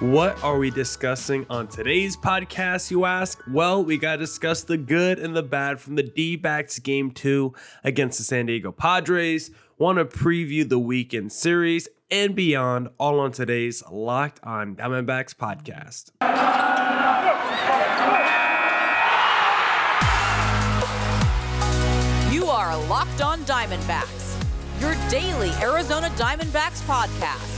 What are we discussing on today's podcast, you ask? Well, we got to discuss the good and the bad from the D backs game two against the San Diego Padres. Want to preview the weekend series and beyond, all on today's Locked on Diamondbacks podcast. You are Locked On Diamondbacks, your daily Arizona Diamondbacks podcast,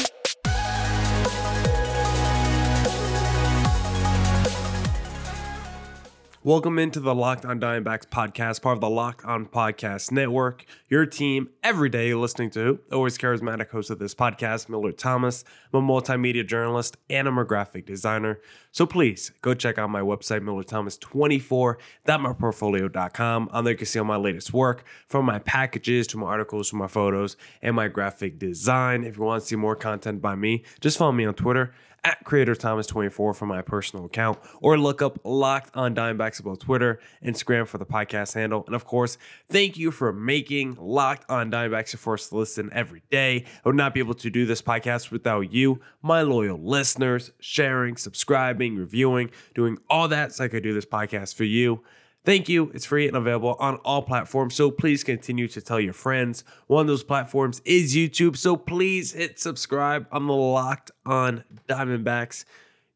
Welcome into the Locked on Diamondbacks podcast, part of the Locked on Podcast Network. Your team every day listening to always charismatic host of this podcast, Millard Thomas. I'm a multimedia journalist and I'm a graphic designer. So please go check out my website, millerthomas24.myportfolio.com. On there you can see all my latest work from my packages to my articles to my photos and my graphic design. If you want to see more content by me, just follow me on Twitter at Creator Thomas 24 for my personal account, or look up Locked on Diamondbacks about Twitter, Instagram for the podcast handle. And of course, thank you for making Locked on Diamondbacks your first listen every day. I would not be able to do this podcast without you, my loyal listeners, sharing, subscribing, reviewing, doing all that so I could do this podcast for you. Thank you. It's free and available on all platforms. So please continue to tell your friends. One of those platforms is YouTube. So please hit subscribe on the Locked on Diamondbacks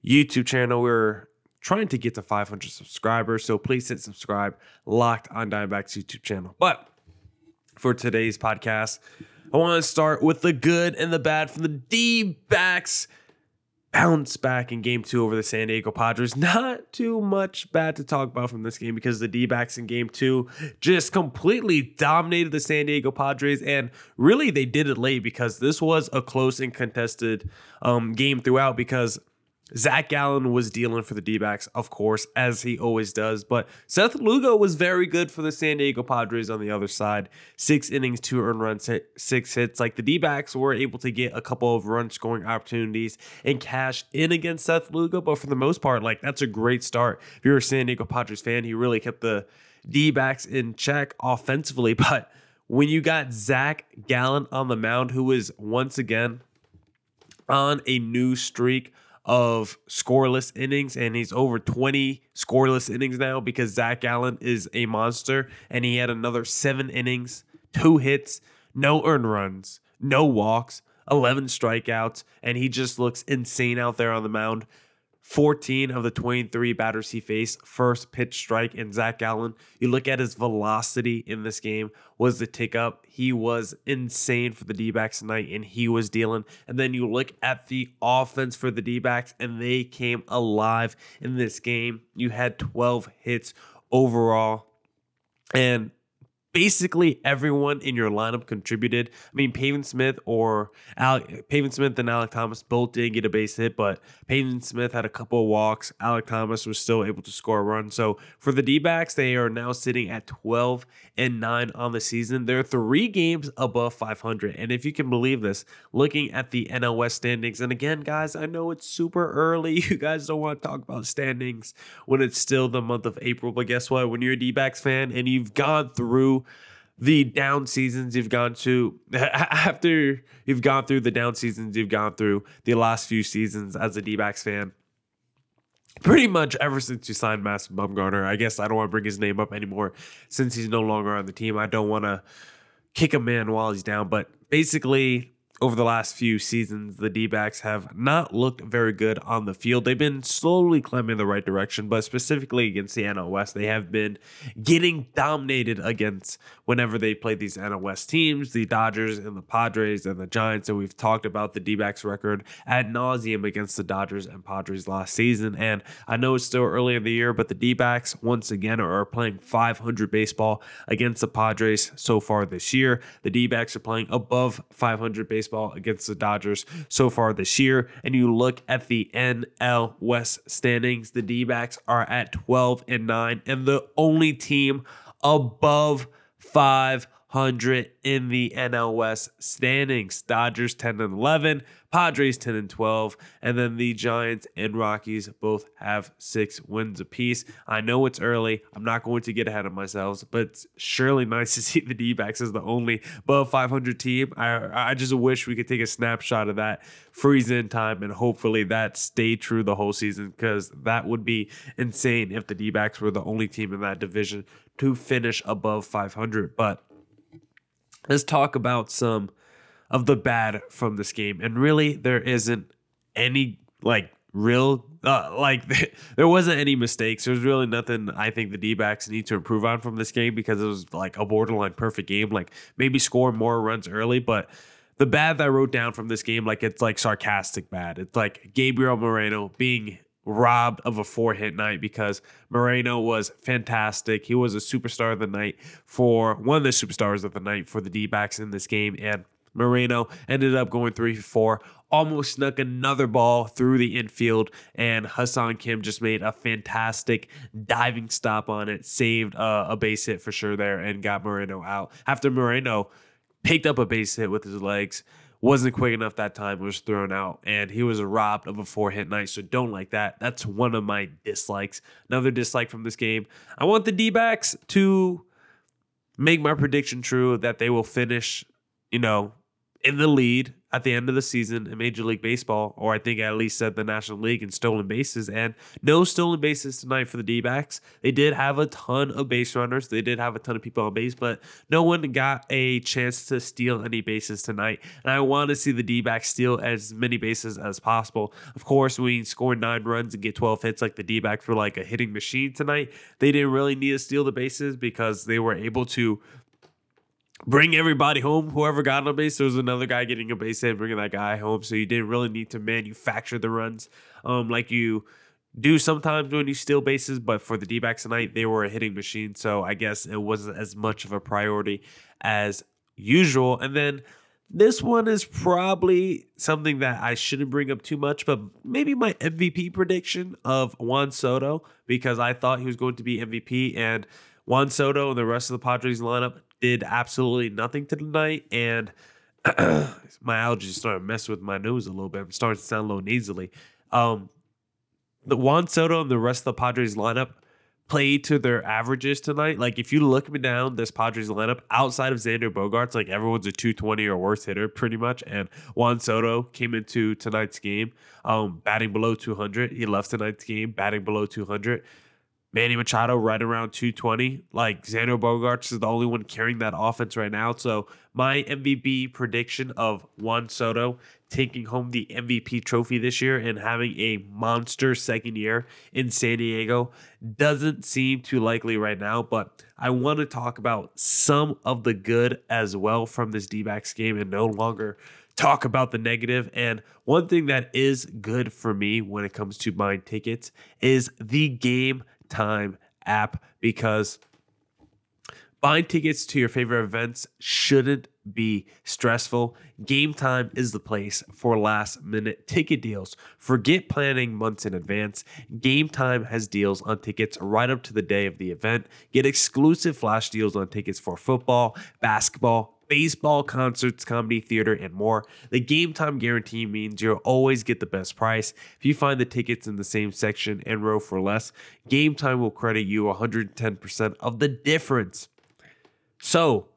YouTube channel. We're trying to get to 500 subscribers. So please hit subscribe, Locked on Diamondbacks YouTube channel. But for today's podcast, I want to start with the good and the bad from the D backs bounce back in game two over the San Diego Padres. Not too much bad to talk about from this game because the D backs in game two just completely dominated the San Diego Padres. And really, they did it late because this was a close and contested um, game throughout because Zac Gallen was dealing for the D of course, as he always does. But Seth Lugo was very good for the San Diego Padres on the other side. Six innings, two earned runs, six hits. Like the D were able to get a couple of run scoring opportunities and cash in against Seth Lugo. But for the most part, like that's a great start. If you're a San Diego Padres fan, he really kept the D in check offensively. But when you got Zac Gallen on the mound, who is once again on a new streak of scoreless innings, and he's over 20 scoreless innings now because Zac Gallen is a monster, and he had another seven innings, two hits, no earned runs, no walks, 11 strikeouts, and he just looks insane out there on the mound. 14 of the 23 batters he faced, first pitch strike, and Zac Gallen. You look at his velocity in this game was the tick up. He was insane for the D backs tonight, and he was dealing. And then you look at the offense for the D backs, and they came alive in this game. You had 12 hits overall. And basically everyone in your lineup contributed. I mean, Pavin Smith or Alec, Pavin Smith and Alec Thomas both didn't get a base hit, but Pavin Smith had a couple of walks. Alec Thomas was still able to score a run. So for the D backs, they are now sitting at 12 and 9 on the season. They're three games above 500. And if you can believe this, looking at the NL West standings, and again, guys, I know it's super early. You guys don't want to talk about standings when it's still the month of April, but guess what? When you're a D backs fan and you've gone through the down seasons you've gone to after you've gone through the down seasons you've gone through the last few seasons as a D-backs fan pretty much ever since you signed Mass Bumgarner. I guess I don't want to bring his name up anymore since he's no longer on the team. I don't want to kick a man while he's down, but basically over the last few seasons, the D backs have not looked very good on the field. They've been slowly climbing the right direction, but specifically against the NL West, they have been getting dominated against whenever they play these NL West teams, the Dodgers and the Padres and the Giants. And we've talked about the D backs record ad nauseum against the Dodgers and Padres last season. And I know it's still early in the year, but the D backs, once again, are playing 500 baseball against the Padres so far this year. The D backs are playing above 500 baseball baseball against the Dodgers so far this year, and you look at the NL West standings, the D backs are at 12 and 9, and the only team above 500 500 in the NL West standings. Dodgers 10 and 11, Padres 10 and 12, and then the Giants and Rockies both have six wins apiece. I know it's early. I'm not going to get ahead of myself, but it's surely nice to see the D backs as the only above 500 team. I, I just wish we could take a snapshot of that freeze in time and hopefully that stay true the whole season because that would be insane if the D backs were the only team in that division to finish above 500. But let's talk about some of the bad from this game. And really, there isn't any like real uh, like there wasn't any mistakes. There's really nothing I think the D-backs need to improve on from this game because it was like a borderline perfect game. Like maybe score more runs early, but the bad that I wrote down from this game, like it's like sarcastic bad. It's like Gabriel Moreno being robbed of a four hit night because Moreno was fantastic. He was a superstar of the night for one of the superstars of the night for the D backs in this game. And Moreno ended up going three for four, almost snuck another ball through the infield, and Ha-Seong Kim just made a fantastic diving stop on it, saved uh, a base hit for sure there, and got Moreno out. After Moreno picked up a base hit with his legs, wasn't quick enough that time, was thrown out, and he was robbed of a four hit night. So don't like that. That's one of my dislikes. Another dislike from this game. I want the D backs to make my prediction true that they will finish, you know, in the lead at the end of the season in Major League Baseball, or I think at least at the National League in stolen bases. And no stolen bases tonight for the D backs. They did have a ton of base runners, they did have a ton of people on base, but no one got a chance to steal any bases tonight. And I want to see the D backs steal as many bases as possible. Of course, we scored nine runs and get 12 hits like the D backs were like a hitting machine tonight. They didn't really need to steal the bases because they were able to bring everybody home. Whoever got on base, there was another guy getting a base hit, bringing that guy home. So you didn't really need to manufacture the runs um, like you do sometimes when you steal bases. But for the D backs tonight, they were a hitting machine. So I guess it wasn't as much of a priority as usual. And then this one is probably something that I shouldn't bring up too much, but maybe my MVP prediction of Juan Soto, because I thought he was going to be MVP and Juan Soto and the rest of the Padres lineup did absolutely nothing tonight, and my allergies started messing with my nose a little bit. I'm starting to sound a little nasally. Um, the Juan Soto and the rest of the Padres lineup played to their averages tonight. Like if you look me down this Padres lineup outside of Xander Bogaerts, like everyone's a 220 or worse hitter pretty much. And Juan Soto came into tonight's game um, batting below 200. He left tonight's game batting below 200. Manny Machado right around 220. Like Xander Bogaerts is the only one carrying that offense right now. So my MVP prediction of Juan Soto taking home the MVP trophy this year and having a monster second year in San Diego doesn't seem too likely right now. But I want to talk about some of the good as well from this D backs game and no longer talk about the negative. And one thing that is good for me when it comes to buying tickets is the game Time app because buying tickets to your favorite events shouldn't be stressful. Game Time is the place for last minute ticket deals. Forget planning months in advance. Game Time has deals on tickets right up to the day of the event. Get exclusive flash deals on tickets for football, basketball, baseball, concerts, comedy, theater, and more. The game time guarantee means you'll always get the best price. If you find the tickets in the same section and row for less, game time will credit you 110% of the difference. So,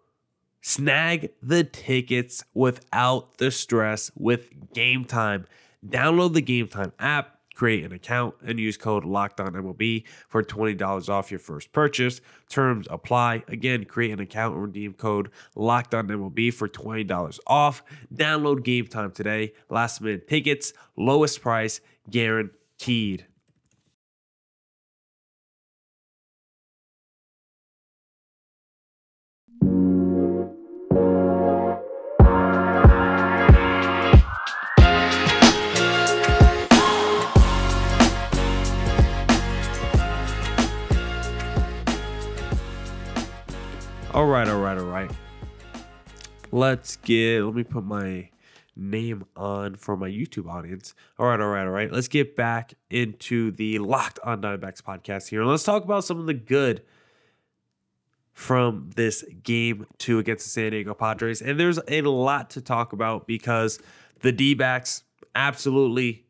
snag the tickets without the stress with game time. Download the game time app create an account and use code LOCKEDONMLB for $20 off your first purchase. Terms apply. Again, create an account and redeem code LOCKEDONMLB for $20 off. Download Game Time today. Last minute tickets, lowest price, guaranteed. All right, all right, all right. Let's get, let me put my name on for my YouTube audience. All right, all right, all right. Let's get back into the Locked on Diamondbacks podcast here. Let's talk about some of the good from this game two against the San Diego Padres. And there's a lot to talk about because the D backs absolutely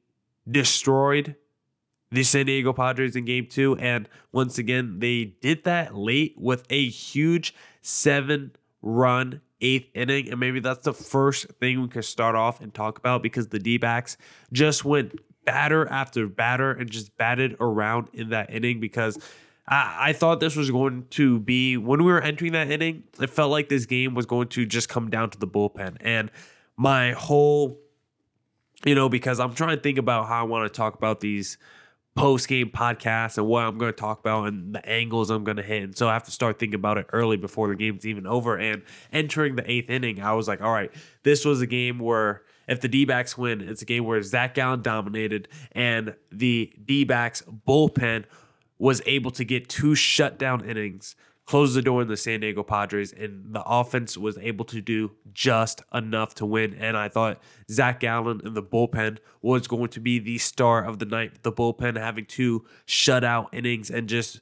destroyed the San Diego Padres in game two. And once again, they did that late with a huge seven run eighth inning. And maybe that's the first thing we could start off and talk about because the D backs just went batter after batter and just batted around in that inning because I, I thought this was going to be when we were entering that inning, it felt like this game was going to just come down to the bullpen. And my whole, you know, because I'm trying to think about how I want to talk about these post game podcasts and what I'm going to talk about and the angles I'm going to hit. And so I have to start thinking about it early before the game's even over. And entering the eighth inning, I was like, all right, this was a game where if the D backs win, it's a game where Zac Gallen dominated and the D backs bullpen was able to get two shutdown innings, close the door in the San Diego Padres, and the offense was able to do just enough to win. And I thought Zac Gallen in the bullpen was going to be the star of the night. The bullpen having two shutout innings and just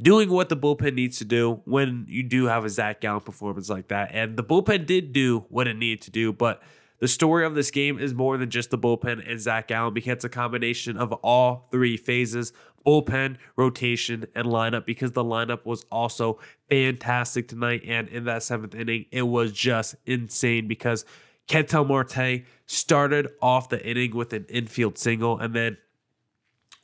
doing what the bullpen needs to do when you do have a Zac Gallen performance like that. And the bullpen did do what it needed to do, but the story of this game is more than just the bullpen and Zac Gallen because it's a combination of all three phases bullpen, rotation, and lineup because the lineup was also fantastic tonight. And in that seventh inning, it was just insane because Ketel Marte started off the inning with an infield single and then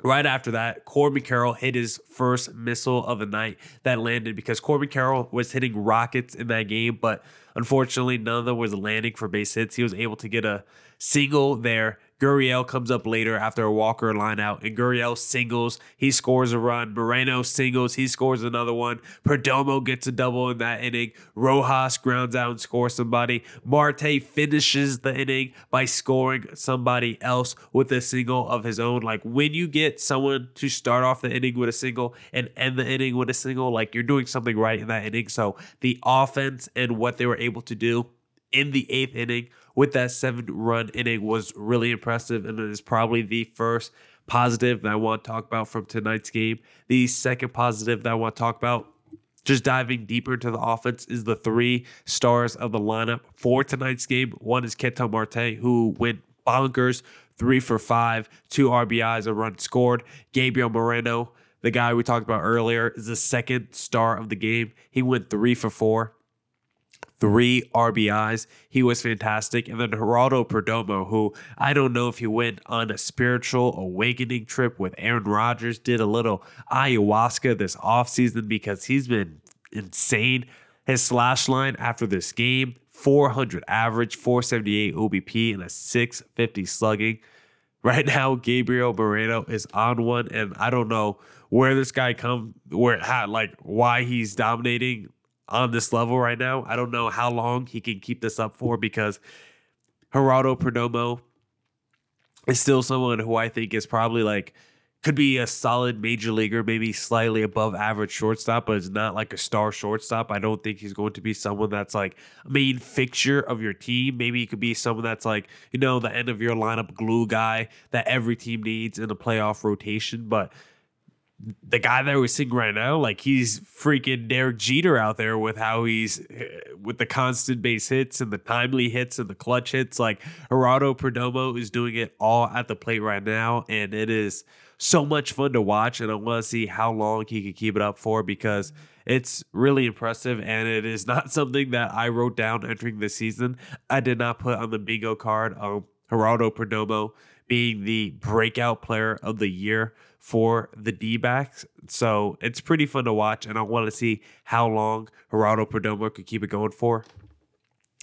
Right after that, Corbin Carroll hit his first missile of the night that landed because Corbin Carroll was hitting rockets in that game, but unfortunately, none of them was landing for base hits. He was able to get a single there Gurriel comes up later after a Walker line out, and Gurriel singles. He scores a run. Moreno singles. He scores another one. Perdomo gets a double in that inning. Rojas grounds out and scores somebody. Marte finishes the inning by scoring somebody else with a single of his own. Like when you get someone to start off the inning with a single and end the inning with a single, like you're doing something right in that inning. So the offense and what they were able to do in the eighth inning with that seven run inning was really impressive. And it is probably the first positive that I want to talk about from tonight's game. The second positive that I want to talk about, just diving deeper into the offense, is the three stars of the lineup for tonight's game. One is Ketel Marte, who went bonkers, three for five, two RBIs, a run scored. Gabriel Moreno, the guy we talked about earlier, is the second star of the game. He went three for four, three RBIs. He was fantastic. And then Geraldo Perdomo, who I don't know if he went on a spiritual awakening trip with Aaron Rodgers, did a little ayahuasca this offseason because he's been insane. His slash line after this game 400 average, 478 OBP, and a 650 slugging. Right now, Gabriel Moreno is on one, and I don't know where this guy come, where how, like why he's dominating on this level right now. I don't know how long he can keep this up for because Geraldo Perdomo is still someone who I think is probably like could be a solid major leaguer, maybe slightly above average shortstop, but is not like a star shortstop. I don't think he's going to be someone that's like a main fixture of your team. Maybe he could be someone that's like, you know, the end of your lineup glue guy that every team needs in a playoff rotation. But the guy that we're seeing right now, like he's freaking Derek Jeter out there with how he's with the constant base hits and the timely hits and the clutch hits. Like Geraldo Perdomo is doing it all at the plate right now, and it is so much fun to watch. And I want to see how long he can keep it up for because it's really impressive, and it is not something that I wrote down entering the season. I did not put on the bingo card. Um, Geraldo Perdomo being the breakout player of the year for the D backs. So it's pretty fun to watch, and I want to see how long Geraldo Perdomo could keep it going for.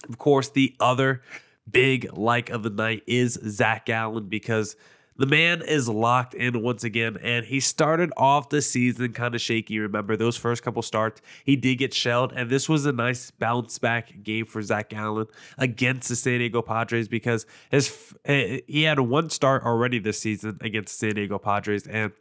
Of course, the other big like of the night is Zac Gallen because the man is locked in once again, and he started off the season kind of shaky. Remember, those first couple starts, he did get shelled, and this was a nice bounce back game for Zac Gallen against the San Diego Padres because his eh, he had one start already this season against the San Diego Padres, and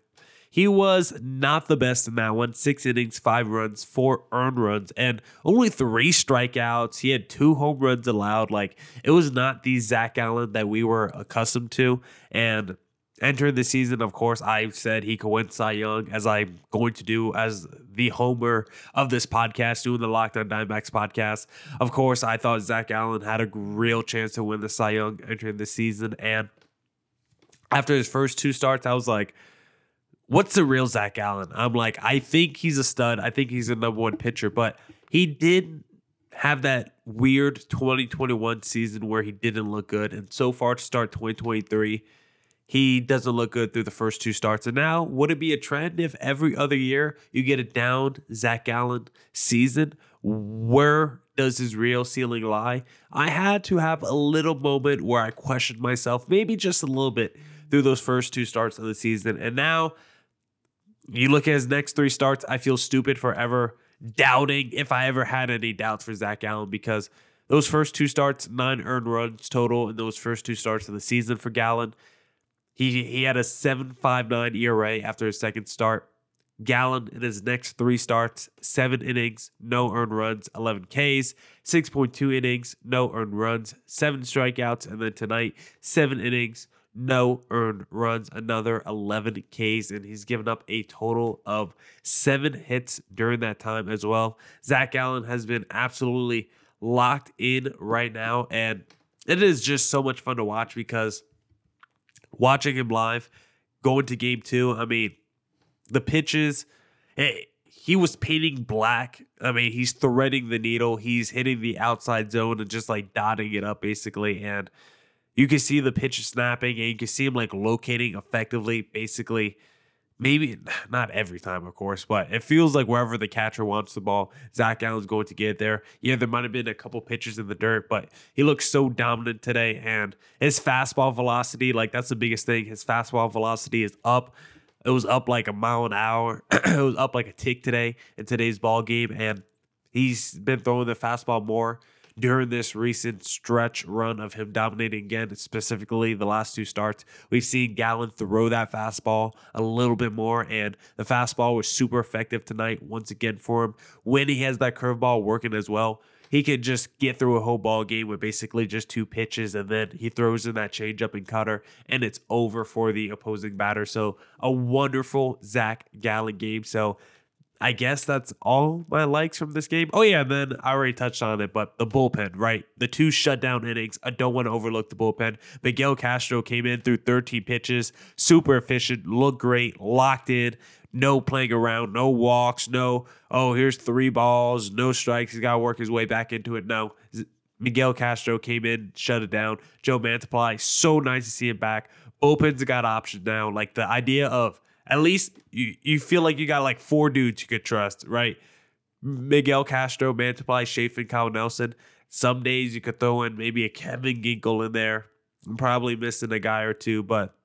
he was not the best in that one. Six innings, five runs, four earned runs, and only three strikeouts. He had two home runs allowed. Like it was not the Zac Gallen that we were accustomed to. And entering the season, of course, I said he could win Cy Young, as I'm going to do as the homer of this podcast, doing the Locked On Diamondbacks podcast. Of course, I thought Zac Gallen had a real chance to win the Cy Young entering the season. And after his first two starts, I was like, what's the real Zac Gallen? I'm like, I think he's a stud. I think he's a number one pitcher, but he did have that weird 2021 season where he didn't look good. And so far to start 2023, he doesn't look good through the first two starts. And now, would it be a trend if every other year you get a down Zac Gallen season? Where does his real ceiling lie? I had to have a little moment where I questioned myself, maybe just a little bit through those first two starts of the season. And now you look at his next three starts, I feel stupid for ever doubting if I ever had any doubts for Zac Gallen because those first two starts, nine earned runs total in those first two starts of the season for Gallen. He he had a 7.59 ERA after his second start. Gallen in his next three starts, seven innings, no earned runs, 11 Ks, 6.2 innings, no earned runs, seven strikeouts, and then tonight, seven innings, no earned runs, another 11 Ks, and he's given up a total of seven hits during that time as well. Zac Gallen has been absolutely locked in right now, and it is just so much fun to watch because watching him live, going to game two, I mean, the pitches, eh, he was painting black. I mean, he's threading the needle, he's hitting the outside zone and just like dotting it up basically. And you can see the pitch snapping and you can see him like locating effectively, basically maybe not every time, of course, but it feels like wherever the catcher wants the ball, Zac Gallen's going to get there. Yeah, there might have been a couple pitches in the dirt, but he looks so dominant today. And his fastball velocity, like that's the biggest thing. His fastball velocity is up. It was up like a mile an hour. it was up like a tick today in today's ball game, and he's been throwing the fastball more during this recent stretch run of him dominating again, specifically the last two starts. We've seen Gallen throw that fastball a little bit more, and the fastball was super effective tonight once again for him. When he has that curveball working as well, he can just get through a whole ball game with basically just two pitches, and then he throws in that changeup and cutter, and it's over for the opposing batter. So a wonderful Zac Gallen game. So I guess that's all my likes from this game. Oh yeah, and then I already touched on it, but the bullpen, right? The two shutdown innings. Uh, I don't want to overlook the bullpen. Miguel Castro came in through 13 pitches, super efficient, looked great, locked in, no playing around, no walks, no oh here's three balls, no strikes. He's got to work his way back into it. No, Miguel Castro came in, shut it down. Joe Mantiply, so nice to see him back. Bullpen's got options now. Like the idea of at least you, you feel like you got like four dudes you could trust, right? Miguel Castro, Mantiply, Chafin, Kyle Nelson. Some days you could throw in maybe a Kevin Ginkel in there. I'm probably missing a guy or two, but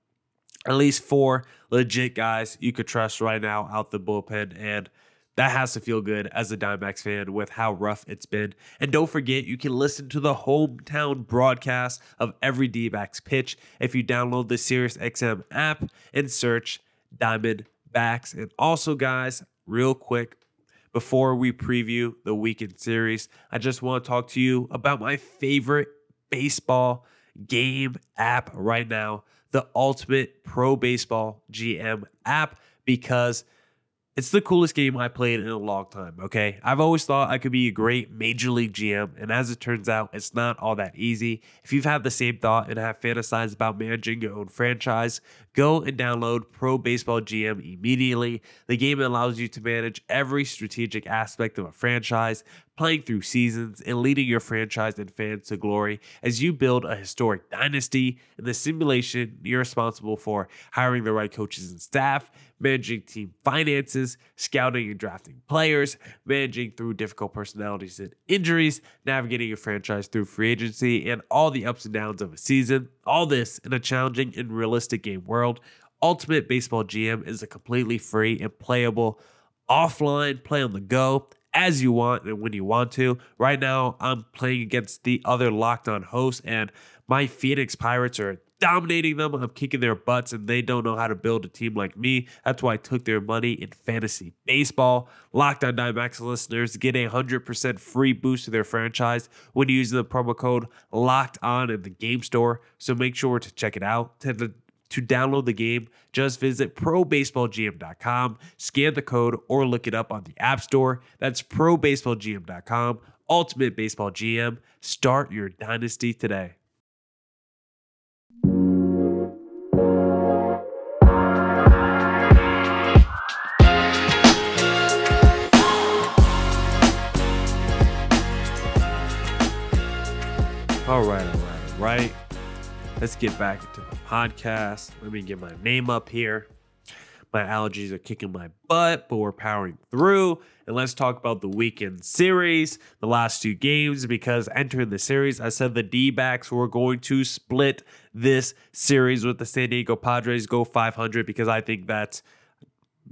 at least four legit guys you could trust right now out the bullpen. And that has to feel good as a Diamondbacks fan with how rough it's been. And don't forget, you can listen to the hometown broadcast of every D pitch if you download the SiriusXM app and search Diamondbacks. And also, guys, real quick, before we preview the weekend series, I just want to talk to you about my favorite baseball game app right now, the Ultimate Pro Baseball GM app, because it's the coolest game I played in a long time, okay? I've always thought I could be a great major league GM, and as it turns out, it's not all that easy. If you've had the same thought and have fantasized about managing your own franchise, go and download Pro Baseball GM immediately. The game allows you to manage every strategic aspect of a franchise, playing through seasons and leading your franchise and fans to glory as you build a historic dynasty. In the simulation, you're responsible for hiring the right coaches and staff managing team finances, scouting and drafting players, managing through difficult personalities and injuries, navigating your franchise through free agency, and all the ups and downs of a season. All this in a challenging and realistic game world. Ultimate Baseball GM is a completely free and playable offline play on the go as you want and when you want to. Right now, I'm playing against the other locked on hosts, and my Phoenix Pirates are dominating them. I'm kicking their butts, and they don't know how to build a team like me. That's why I took their money in fantasy baseball. Locked on Diamondbacks listeners get a 100% free boost to their franchise when you use the promo code Locked On in the game store. So make sure to check it out. To the To download the game, just visit probaseballgm.com, scan the code, or look it up on the App Store. That's probaseballgm.com. Ultimate Baseball GM. Start your dynasty today. All right, all right, all right. Let's get back into the podcast. Let me get my name up here. My allergies are kicking my butt, but we're powering through. And let's talk about the weekend series, the last two games, because entering the series, I said the D backs were going to split this series with the San Diego Padres, go 500, because I think that's,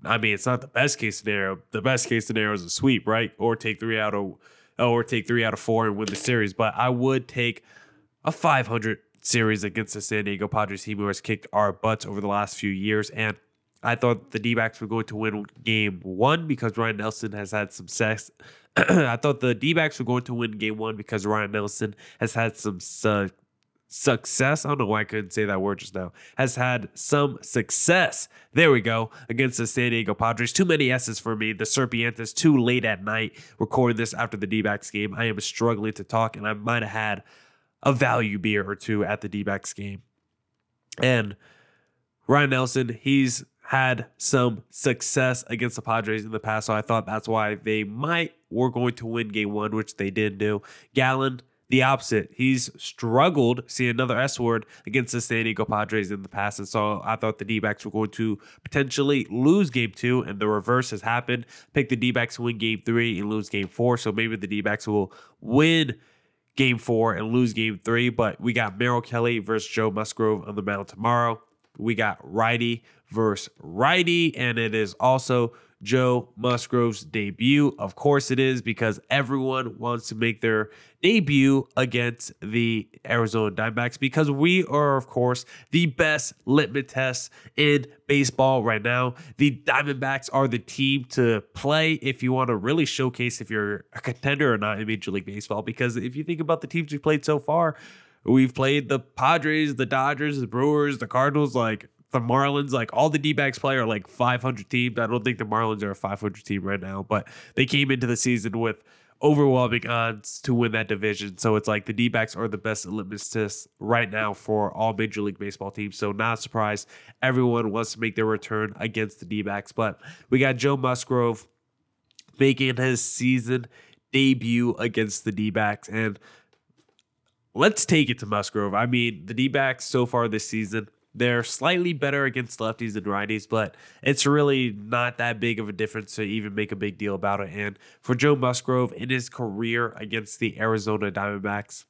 I mean, it's not the best case scenario. The best case scenario is a sweep, right? Or take three out of, Oh, or take three out of four and win the series. But I would take a 500 series against the San Diego Padres team who has kicked our butts over the last few years. And I thought the D backs were going to win game one because Ryne Nelson has had some success. I thought the D backs were going to win game one because Ryne Nelson has had some su- success. I don't know why I couldn't say that word just now. Has had some success. There we go. Against the San Diego Padres. Too many S's for me. The Serpientes too late at night recording this after the D backs game. I am struggling to talk and I might have had a value beer or two at the D backs game. And Ryne Nelson, he's had some success against the Padres in the past. So I thought that's why they might were going to win game one, which they did do. Gallen, the opposite. He's struggled, see another S word, against the San Diego Padres in the past. And so I thought the D backs were going to potentially lose game two, and the reverse has happened. Pick the D backs to win game three and lose game four. So maybe the D backs will win game four and lose game three. But we got Merrill Kelly versus Joe Musgrove on the mound tomorrow. We got righty versus righty, and it is also Joe Musgrove's debut. Of course, it is because everyone wants to make their debut against the Arizona Diamondbacks because we are, of course, the best litmus test in baseball right now. The Diamondbacks are the team to play if you want to really showcase if you're a contender or not in Major League Baseball. Because if you think about the teams we've played so far, we've played the Padres, the Dodgers, the Brewers, the Cardinals, like the Marlins, like all the D backs play are like 500 teams. I don't think the Marlins are a 500 team right now, but they came into the season with overwhelming odds to win that division. So it's like the D backs are the best litmus test right now for all Major League Baseball teams. So not surprised. Everyone wants to make their return against the D backs. But we got Joe Musgrove making his season debut against the D backs. And let's take it to Musgrove. I mean, the D backs so far this season they're slightly better against lefties than righties, but it's really not that big of a difference to even make a big deal about it. And for Joe Musgrove in his career against the Arizona Diamondbacks,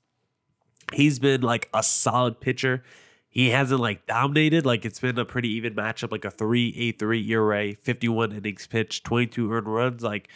he's been like a solid pitcher. He hasn't like dominated. Like it's been a pretty even matchup, like a 3-8-3 ERA, 51 innings pitched, 22 earned runs. Like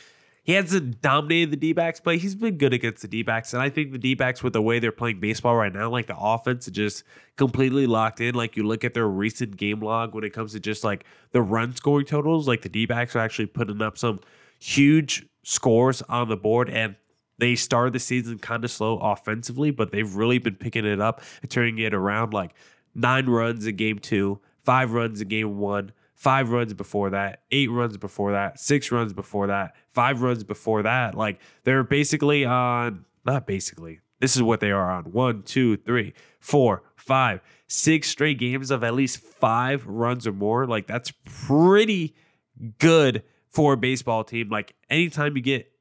he hasn't dominated the D backs, but he's been good against the D backs. And I think the D backs, with the way they're playing baseball right now, like the offense is just completely locked in. Like you look at their recent game log when it comes to just like the run scoring totals, like the D backs are actually putting up some huge scores on the board. And they started the season kind of slow offensively, but they've really been picking it up and turning it around like nine runs in game two, five runs in game one five runs before that, eight runs before that, six runs before that, five runs before that. Like they're basically on, not basically, this is what they are on one, two, three, four, five, six straight games of at least five runs or more. Like that's pretty good for a baseball team. Like anytime you get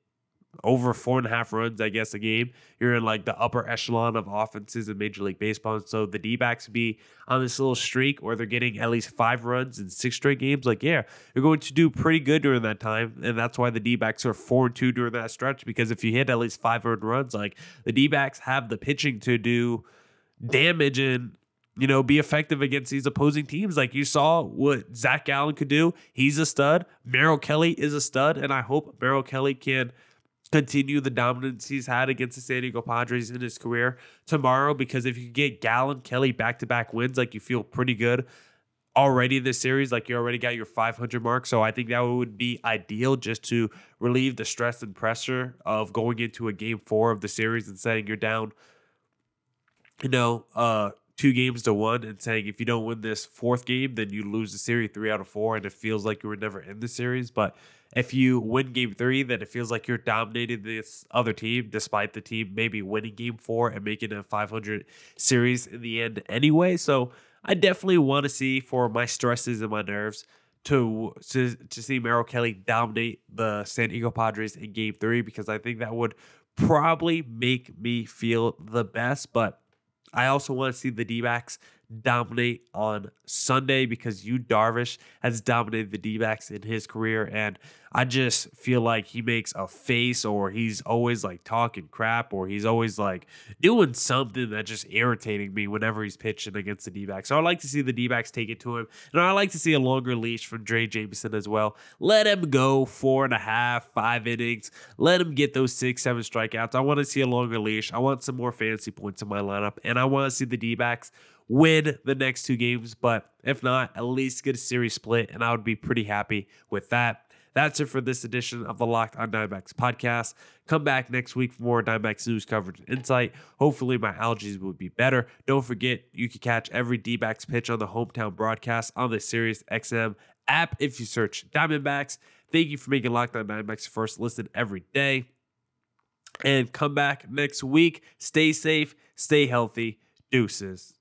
over four and a half runs, I guess, a game, you're in like the upper echelon of offenses in Major League Baseball. And so the D backs be on this little streak where they're getting at least five runs in six straight games. Like, yeah, you're going to do pretty good during that time. And that's why the D backs are four and two during that stretch. Because if you hit at least five earned runs, like the D backs have the pitching to do damage and you know, be effective against these opposing teams. Like you saw what Zac Gallen could do. He's a stud. Merrill Kelly is a stud. And I hope Merrill Kelly can continue the dominance he's had against the San Diego Padres in his career tomorrow because if you get Gallen, Kelly back to back wins, like you feel pretty good already in this series. Like you already got your 500 mark. So I think that would be ideal just to relieve the stress and pressure of going into a game four of the series and saying you're down, you know, uh, two games to one and saying if you don't win this fourth game, then you lose the series three out of four, and it feels like you were never in the series. But if you win game three, then it feels like you're dominating this other team, despite the team maybe winning game four and making a 500 series in the end anyway. So I definitely want to see for my stresses and my nerves to to, to see Merrill Kelly dominate the San Diego Padres in game three because I think that would probably make me feel the best. But I also want to see the D backs dominate on Sunday because Yu Darvish has dominated the D in his career. And I just feel like he makes a face or he's always like talking crap or he's always like doing something that's just irritating me whenever he's pitching against the D. So I like to see the D take it to him. And I like to see a longer leash from Drey Jameson as well. Let him go four and a half, five innings. Let him get those six, seven strikeouts. I want to see a longer leash. I want some more fancy points in my lineup. And I want to see the D win the next two games. But if not, at least get a series split. And I would be pretty happy with that. That's it for this edition of the Locked on Diamondbacks podcast. Come back next week for more Diamondbacks news coverage and insight. Hopefully, my allergies will be better. Don't forget, you can catch every D backs pitch on the hometown broadcast on the Sirius XM app if you search Diamondbacks. Thank you for making Locked on Diamondbacks your first listen every day. And come back next week. Stay safe, stay healthy. Deuces.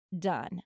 done.